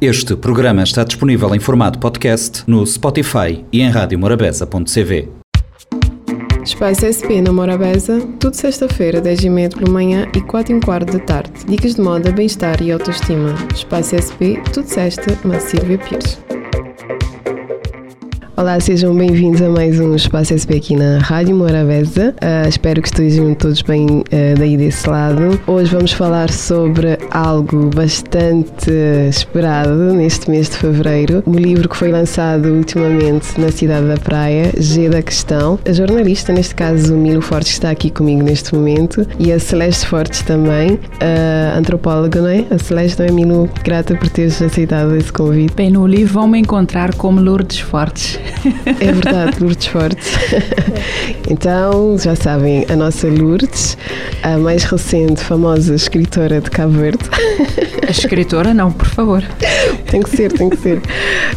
Este programa está disponível em formato podcast no Spotify e em radiomorabeza.cv. Espaço SP na Morabeza, tudo sexta-feira, 10 e meia pela manhã e 4 e quarto da tarde. Dicas de moda, bem-estar e autoestima. Espaço SP, tudo sexta, na Silvia Pires. Olá, sejam bem-vindos a mais um Espaço SP aqui na Rádio Morabeza. Uh, espero que estejam todos bem uh, daí desse lado. Hoje vamos falar sobre algo bastante esperado neste mês de fevereiro. Um livro que foi lançado ultimamente na cidade da Praia, G da Questão. A jornalista, neste caso, Milo Fortes, está aqui comigo neste momento e a Celeste Fortes também, uh, antropóloga, não é? A Celeste, não é, Milo? Grata por teres aceitado esse convite. Bem, no livro vão me encontrar como Lourdes Fortes. É verdade, Lourdes Fortes. então, já sabem, a nossa Lourdes, a mais recente, famosa escritora de Cabo Verde. A escritora, não, por favor. Tem que ser, tem que ser.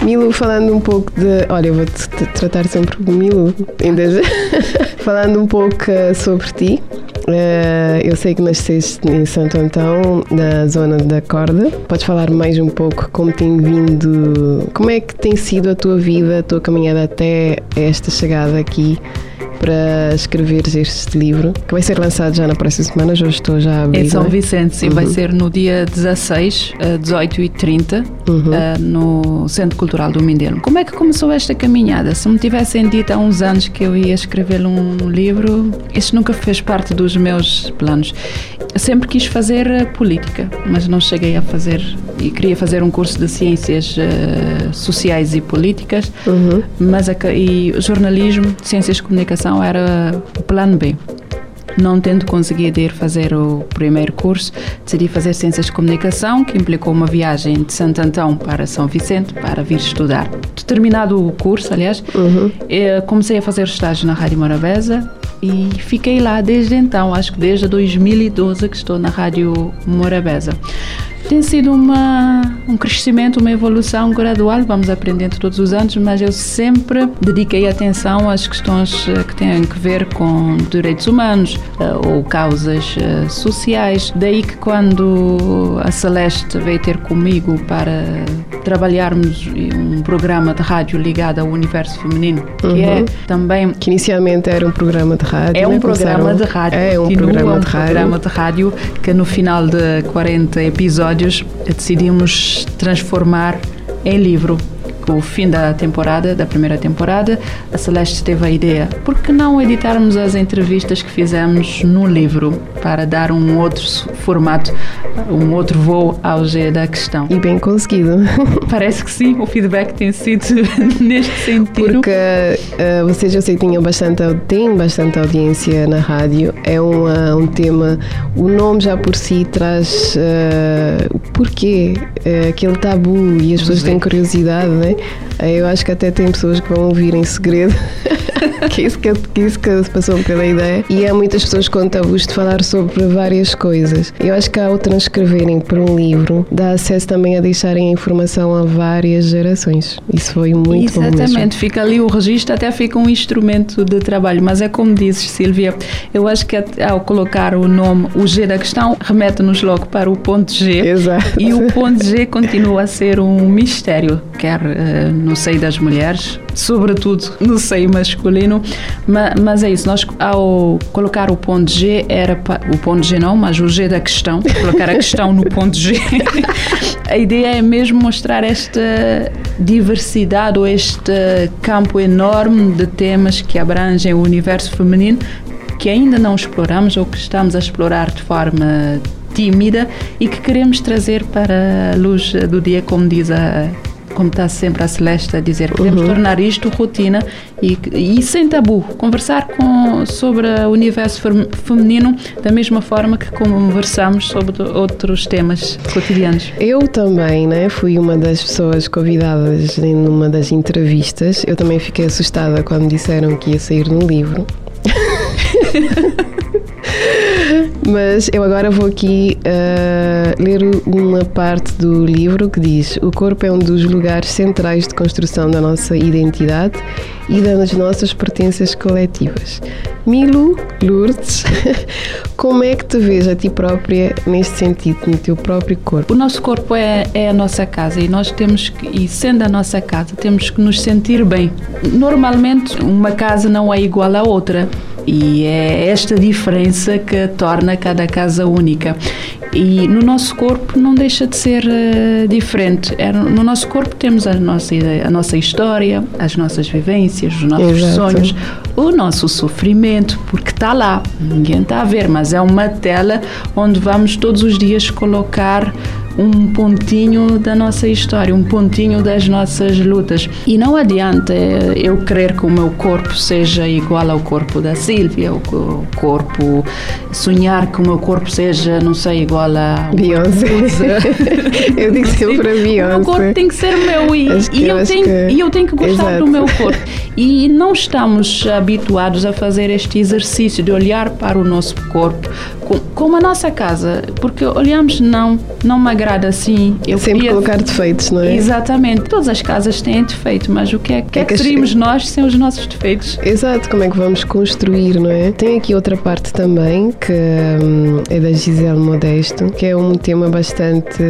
Milo, falando um pouco de. Olha, eu vou-te tratar sempre de Milo, ainda. falando um pouco eh, sobre ti. Uh, eu sei que nasceste em Santo Antão, na zona da Corda. Podes falar mais um pouco como tem vindo, como é que tem sido a tua vida, a tua caminhada até esta chegada aqui para escreveres este livro, que vai ser lançado já na próxima semana, já estou já a abrir. Em São é? Vicente, sim, uhum. vai ser no dia 16, 18 e 30, uhum. uh, no Centro Cultural do Mindelo. Como é que começou esta caminhada? Se me tivessem dito há uns anos que eu ia escrever um livro, isso nunca fez parte dos meus planos. Eu sempre quis fazer eh, política, mas não cheguei a fazer e queria fazer um curso de ciências uh, sociais e políticas, uhum. mas a, e jornalismo, ciências de comunicação era o plano B. Não tendo conseguido ir fazer o primeiro curso, decidi fazer Ciências de Comunicação, que implicou uma viagem de Santo Antão para São Vicente para vir estudar. Terminado o curso, aliás, uhum. Eh, comecei a fazer estágio na Rádio Morabeza e fiquei lá desde então, acho que desde 2012 que estou na Rádio Morabeza. Tem sido uma, um crescimento, uma evolução gradual, vamos aprendendo todos os anos, mas eu sempre dediquei atenção às questões eh, que têm a ver com direitos humanos eh, ou causas eh, sociais. Daí que quando a Celeste veio ter comigo para trabalharmos um programa de rádio ligado ao universo feminino, que é uhum. é também... Que inicialmente era um programa de rádio. É um né? programa de rádio. É um programa, um de, rádio. programa de rádio que no final de 40 episódios episódios decidimos transformar em livro o fim da temporada, da primeira temporada, a Celeste teve a ideia, por que não editarmos as entrevistas que fizemos no livro para dar um outro formato, um outro voo ao G da questão? E bem conseguido. Parece que sim, o feedback tem sido neste sentido. Porque uh, vocês já sei tinham bastante, têm bastante audiência na rádio, é uma, um tema, o nome já por si traz uh, o porquê, uh, aquele tabu e as pessoas têm curiosidade, né? Eu acho que até tem pessoas que vão ouvir em segredo. que isso que, que isso que se passou pela ideia. E há muitas pessoas com tabus de falar sobre várias coisas. Eu acho que ao transcreverem por um livro, dá acesso também a deixarem a informação a várias gerações. Isso foi muito Exatamente. bom. Exatamente, fica ali o registro, até fica um instrumento de trabalho. Mas é como dizes, Silvia, eu acho que ao colocar o nome, o G da questão, remete-nos logo para o ponto G. Exato. E o ponto G continua a ser um mistério, quer uh, no seio das mulheres, sobretudo no seio masculino, mas, mas, é isso, nós ao colocar o ponto G, era o ponto G não, mas o G da questão, colocar a questão no ponto G, a ideia é mesmo mostrar esta diversidade ou este campo enorme de temas que abrangem o universo feminino que ainda não exploramos ou que estamos a explorar de forma tímida e que queremos trazer para a luz do dia, como diz a como está sempre a Celeste a dizer, queremos uhum. tornar isto rotina e, e, sem tabu, conversar com, sobre o universo feminino da mesma forma que conversamos sobre outros temas cotidianos. Eu também, né, fui uma das pessoas convidadas em uma das entrevistas. Eu também fiquei assustada quando disseram que ia sair no livro. Mas eu agora vou aqui uh, ler uma parte do livro que diz: O corpo é um dos lugares centrais de construção da nossa identidade e das nossas pertenças coletivas. Milu Lourdes, como é que te vês a ti própria neste sentido, no teu próprio corpo? O nosso corpo é, é a nossa casa e nós temos que, e sendo a nossa casa, temos que nos sentir bem. Normalmente, uma casa não é igual à outra. E é esta diferença que torna cada casa única. E no nosso corpo não deixa de ser uh, diferente. É, no nosso corpo temos a nossa, a nossa história, as nossas vivências, os nossos Exato. sonhos, o nosso sofrimento, porque está lá, ninguém está a ver, mas é uma tela onde vamos todos os dias colocar um pontinho da nossa história, um pontinho das nossas lutas. E não adianta eu querer que o meu corpo seja igual ao corpo da Sílvia, o corpo sonhar que o meu corpo seja, não sei, igual a Beyoncé. eu digo sempre a Beyoncé. O meu corpo tem que ser meu e, e eu, tenho, que... eu tenho que gostar Exato. do meu corpo. E não estamos habituados a fazer este exercício de olhar para o nosso corpo como a nossa casa, porque olhamos, não, não me agrada assim. Eu Sempre queria... colocar defeitos, não é? Exatamente. Todas as casas têm defeito, mas o que é, que, é que seríamos nós sem os nossos defeitos? Exato, como é que vamos construir, não é? Tem aqui outra parte também, que hum, é da Gisele Modesto, que é um tema bastante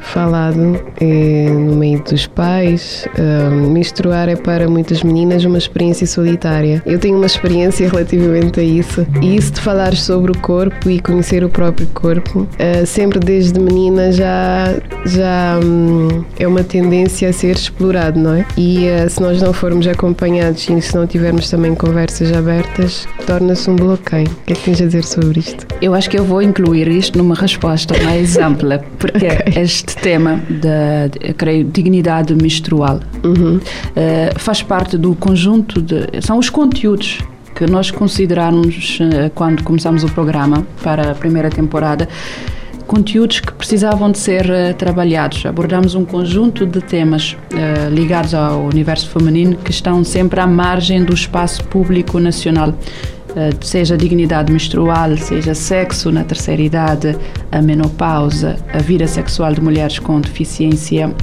falado é, no meio dos pais. Hum, menstruar é para muitas meninas uma experiência solitária. Eu tenho uma experiência relativamente a isso. E isso de falar sobre o corpo e conhecer o próprio corpo, uh, sempre desde menina já, já um, é uma tendência a ser explorado, não é? E uh, se nós não formos acompanhados e se não tivermos também conversas abertas, torna-se um bloqueio. O que é que tens a dizer sobre isto? Eu acho que eu vou incluir isto numa resposta mais ampla, porque okay. este tema da, creio, dignidade menstrual uhum. uh, faz parte do conjunto de. são os conteúdos que nós considerarmos eh, quando começamos o programa para a primeira temporada conteúdos que precisavam de ser uh, trabalhados. Abordamos um conjunto de temas uh, ligados ao universo feminino que estão sempre à margem do espaço público nacional. Uh, seja dignidade menstrual, seja sexo na terceira idade, a menopausa, a vida sexual de mulheres com deficiência,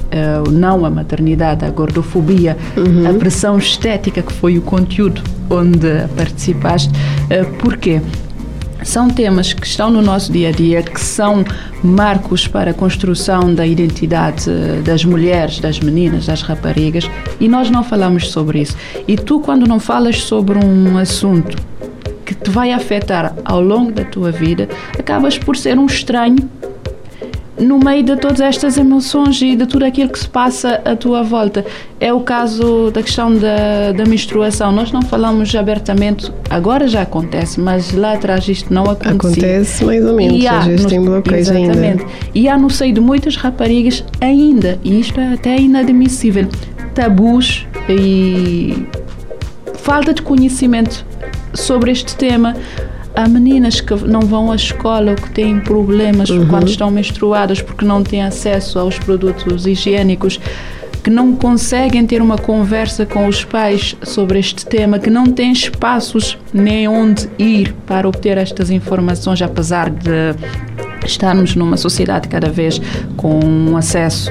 não a maternidade, a gordofobia, uhum. a pressão estética, que foi o conteúdo onde participaste. Uh, porquê? São temas que estão no nosso dia a dia, que são marcos para a construção da identidade eh, das mulheres, das meninas, das raparigas, e nós não falamos sobre isso. E tu, quando não falas sobre um assunto que te vai afetar ao longo da tua vida, acabas por ser um estranho no meio de todas estas emoções e de tudo aquilo que se passa à tua volta. É o caso da questão da, da menstruação. Nós não falamos abertamente, agora já acontece, mas lá atrás isto não acontecia. Acontece mais ou menos, há, às vezes no, tem bloqueios exatamente. ainda. E há no seio de muitas raparigas ainda, e isto é até inadmissível, tabus e falta de conhecimento sobre este tema Há meninas que não vão à escola ou que têm problemas uhum. quando estão menstruadas porque não têm acesso aos produtos higiênicos que não conseguem ter uma conversa com os pais sobre este tema, que não têm espaços nem onde ir para obter estas informações, apesar de estarmos numa sociedade cada vez com um acesso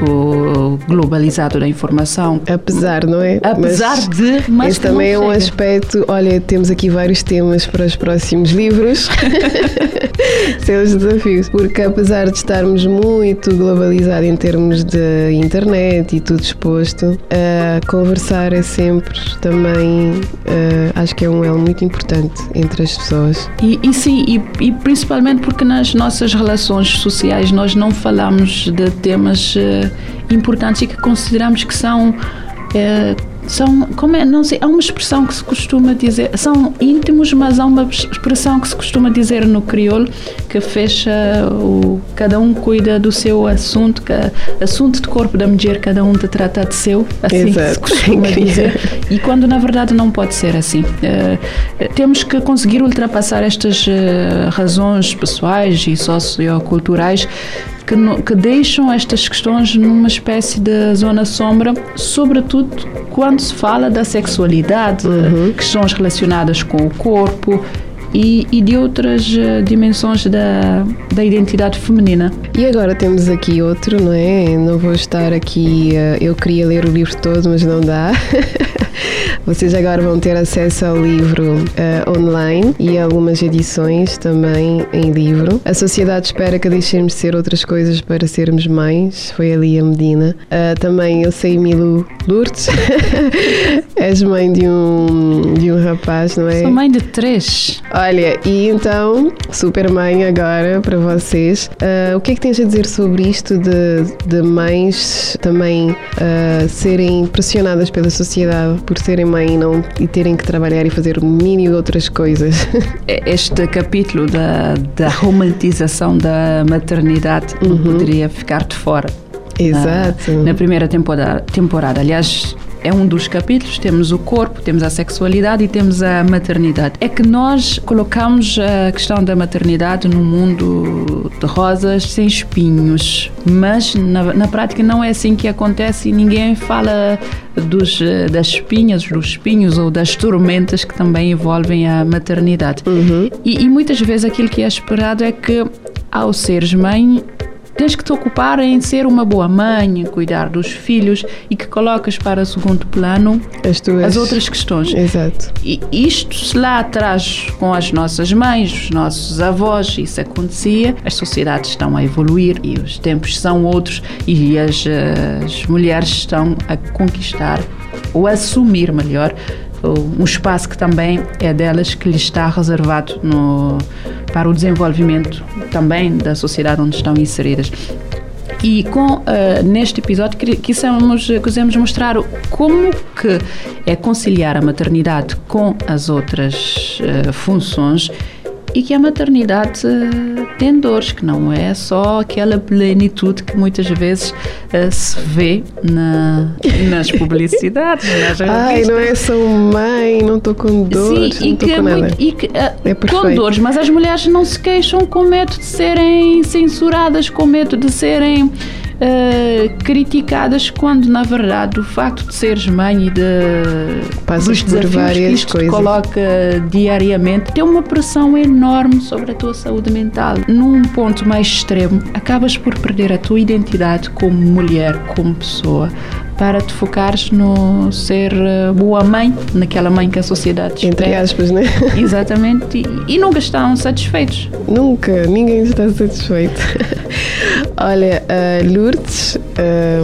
globalizado da informação. Apesar, não é? Apesar mas de, mas esse também é um aspecto. Olha, temos aqui vários temas para os próximos livros. Seus desafios. Porque apesar de estarmos muito globalizados em termos de internet e tudo exposto, uh, conversar é sempre também, uh, acho que é um elo muito importante entre as pessoas. E, e sim, e, e principalmente porque nas nossas relações sociais nós não falamos de temas uh, importantes e que consideramos que são uh, são como é não sei há uma expressão que se costuma dizer são íntimos mas há uma expressão que se costuma dizer no crioulo que fecha o cada um cuida do seu assunto que assunto de corpo da mulher cada um trata de seu assim Exato. se costuma dizer e quando na verdade não pode ser assim uh, temos que conseguir ultrapassar estas uh, razões pessoais e socioculturais que, no, que deixam estas questões numa espécie de zona sombra, sobretudo quando se fala da sexualidade, uhum. questões relacionadas com o corpo e, e de outras uh, dimensões da, da identidade feminina. E agora temos aqui outro, não é? Não vou estar aqui, uh, eu queria ler o livro todo, mas não dá. Vocês agora vão ter acesso ao livro uh, online e algumas edições também em livro. A sociedade espera que deixemos de ser outras coisas para sermos mais. Foi ali a Medina. Uh, também eu sei Milu Lourdes. És mãe de um, de um rapaz, não é? Sou mãe de três. Olha, e então, super mãe agora para vocês. Uh, o que é que tens a dizer sobre isto de, de mães também serem pressionadas pela sociedade por serem e, não, e terem que trabalhar e fazer mil e outras coisas. Este capítulo da, da romantização da maternidade uhum. não poderia ficar de fora. Exato. Na, na primeira temporada, temporada. Aliás, é um dos capítulos. Temos o corpo, temos a sexualidade e temos a maternidade. É que nós colocamos a questão da maternidade no mundo de rosas sem espinhos, mas na, na prática não é assim que acontece e ninguém fala dos, das espinhas, dos espinhos ou das tormentas que também envolvem a maternidade. Uhum. E, e muitas vezes aquilo que é esperado é que ao seres mãe Tens que te ocupar em ser uma boa mãe, cuidar dos filhos e que colocas para segundo plano as, tuas... as outras questões. Exato. E isto se lá atrás com as nossas mães, os nossos avós, isso acontecia. As sociedades estão a evoluir e os tempos são outros e as, as mulheres estão a conquistar ou a assumir melhor um espaço que também é delas que lhes está reservado no, para o desenvolvimento também da sociedade onde estão inseridas. E com, uh, neste episódio quisemos, quisemos mostrar como que é conciliar a maternidade com as outras uh, funções e que a maternidade eh, tem dores, que não é só aquela plenitude que muitas vezes uh, se vê na, nas publicidades, nas Ai, não é só mãe, não estou com dores, Sim, e que, com, muito, e que uh, é com dores, mas as mulheres não se queixam com medo de serem censuradas, com medo de serem uh, criticadas quando na verdade o facto de seres mãe e de Passas desafios que isto coisas. te coloca diariamente tem uma pressão enorme sobre a tua saúde mental. Num ponto mais extremo, acabas por perder a tua identidade como mulher, como pessoa para te focares no ser eh, boa mãe, naquela mãe que a sociedade espera. Entre aspas, né? Exatamente. E, e nunca estão satisfeitos. Nunca, ninguém está satisfeito. Olha, uh, Lourdes,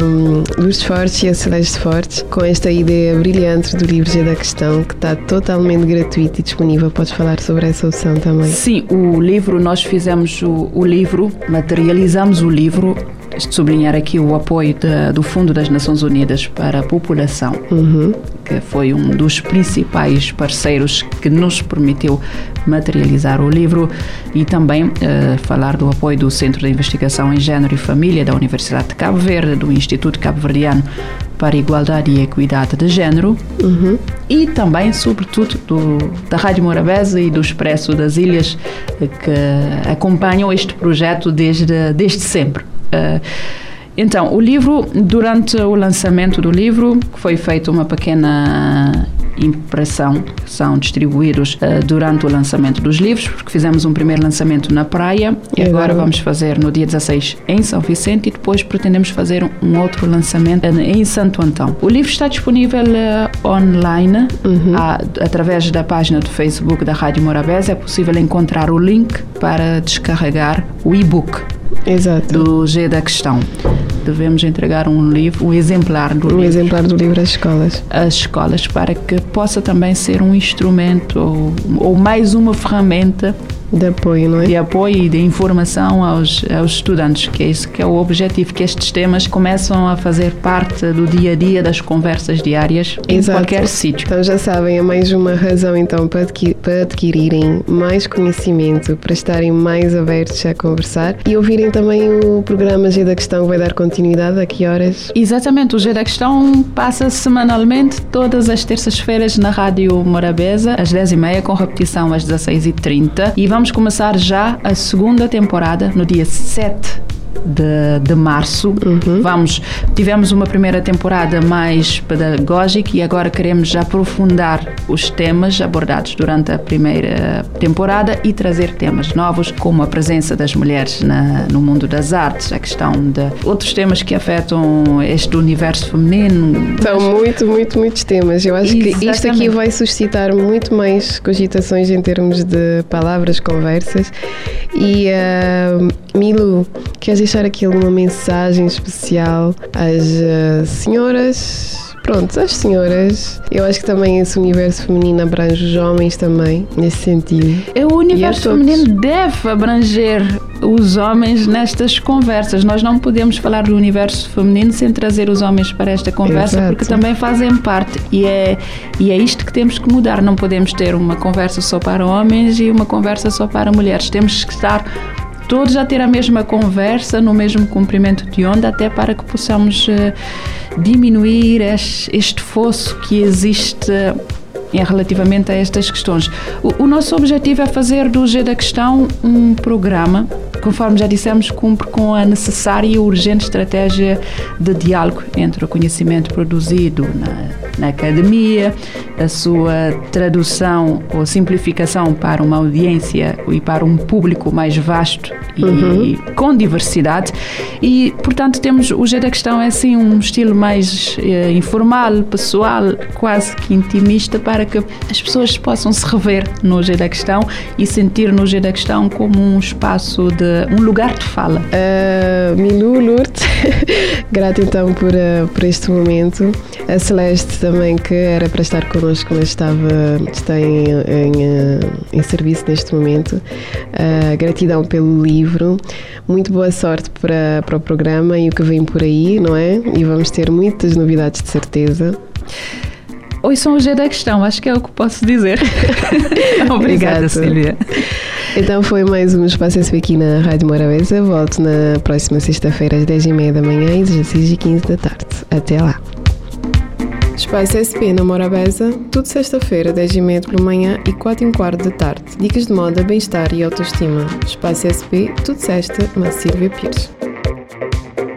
um, Lourdes Fortes e a Celeste Fortes, com esta ideia brilhante do livro G da Questão, que está totalmente gratuito e disponível, podes falar sobre essa opção também? Sim, o livro, nós fizemos o, o livro, materializamos o livro sublinhar aqui o apoio do Fundo das Nações Unidas para a População, uhum. Que foi um dos principais parceiros que nos permitiu materializar o livro e também uh, falar do apoio do Centro de Investigação em Gênero e Família da Universidade de Cabo Verde, do Instituto Cabo Verdeano para Igualdade e Equidade de Gênero uhum. e também, sobretudo, do, da Rádio Morabeza e do Expresso das Ilhas que acompanham este projeto desde, desde sempre. Uh, então, o livro, durante o lançamento do livro, foi feita uma pequena impressão, que são distribuídos uh, durante o lançamento dos livros, porque fizemos um primeiro lançamento na praia e agora vamos fazer no dia 16 em São Vicente e depois pretendemos fazer um outro lançamento em Santo Antão. O livro está disponível uh, online uhum. a, através da página do Facebook da Rádio Morabeza. É possível encontrar o link para descarregar o e-book Exato. do G da questão. Devemos entregar um livro, um exemplar do um livro. Um exemplar do livro às escolas. Às escolas, para que possa também ser um instrumento ou, ou mais uma ferramenta de apoio, não é? De apoio e de informação aos, aos estudantes, que é isso que é o objetivo, que estes temas começam a fazer parte do dia a dia das conversas diárias Exato. em qualquer sítio. Então já sabem, é mais uma razão então para, para adquirirem mais conhecimento, para estarem mais abertos a conversar e ouvirem também o programa G da Questão vai dar continuidade a que horas? Exatamente, o G da Questão passa semanalmente todas as terças-feiras na Rádio Morabeza às 10h30 com repetição às 16h30 e vamos Vamos começar já a segunda temporada no dia 7 de, de março. Uhum. Vamos, tivemos uma primeira temporada mais pedagógica e agora queremos aprofundar os temas abordados durante a primeira temporada e trazer temas novos, como a presença das mulheres na, no mundo das artes, a questão de outros temas que afetam este universo feminino. São muito, muito, muitos temas. Eu acho Exatamente. que isto aqui vai suscitar muito mais cogitações em termos de palavras, conversas. E uh, queres deixar aqui uma mensagem especial às uh, senhoras? Pronto, as senhoras, eu acho que também esse universo feminino abrange os homens também, nesse sentido. É, o universo feminino deve abranger os homens nestas conversas. Nós não podemos falar do universo feminino sem trazer os homens para esta conversa, Exato. porque também fazem parte. E é, e é isto que temos que mudar. Não podemos ter uma conversa só para homens e uma conversa só para mulheres. Temos que estar todos a ter a mesma conversa, no mesmo comprimento de onda, até para que possamos uh, diminuir este fosso que existe em relativamente a estas questões. O, o, nosso objetivo é fazer do G da Questão um programa, conforme já dissemos, cumpre com a necessária e urgente estratégia de diálogo entre o conhecimento produzido na, na academia, a sua tradução ou simplificação para uma audiência e para um público mais vasto e uhum. com diversidade. E, portanto, temos o G da Questão é assim um estilo mais eh, informal, pessoal, quase que intimista para para que as pessoas possam se rever no G da Questão e sentir no G da Questão como um espaço de um lugar de fala. Uh, Milu Lourdes, grata então por, uh, por este momento. A Celeste também, que era para estar connosco, mas estava, está em, em, uh, em serviço neste momento. Uh, gratidão pelo livro. Muito boa sorte para, para o programa e o que vem por aí, não é? E vamos ter muitas novidades de certeza. Oi, são o G da questão, acho que é o que posso dizer. Obrigada, Exato. Silvia. Então foi mais um Espaço SP aqui na Rádio Morabeza. Volto na próxima sexta-feira às 10h30 da manhã e às 16h15 da tarde. Até lá. Espaço SP na Morabeza, tudo sexta-feira, 10h30 pela manhã e 4 h quarto da tarde. Dicas de moda, bem-estar e autoestima. Espaço SP, tudo sexta, na Silvia Pires.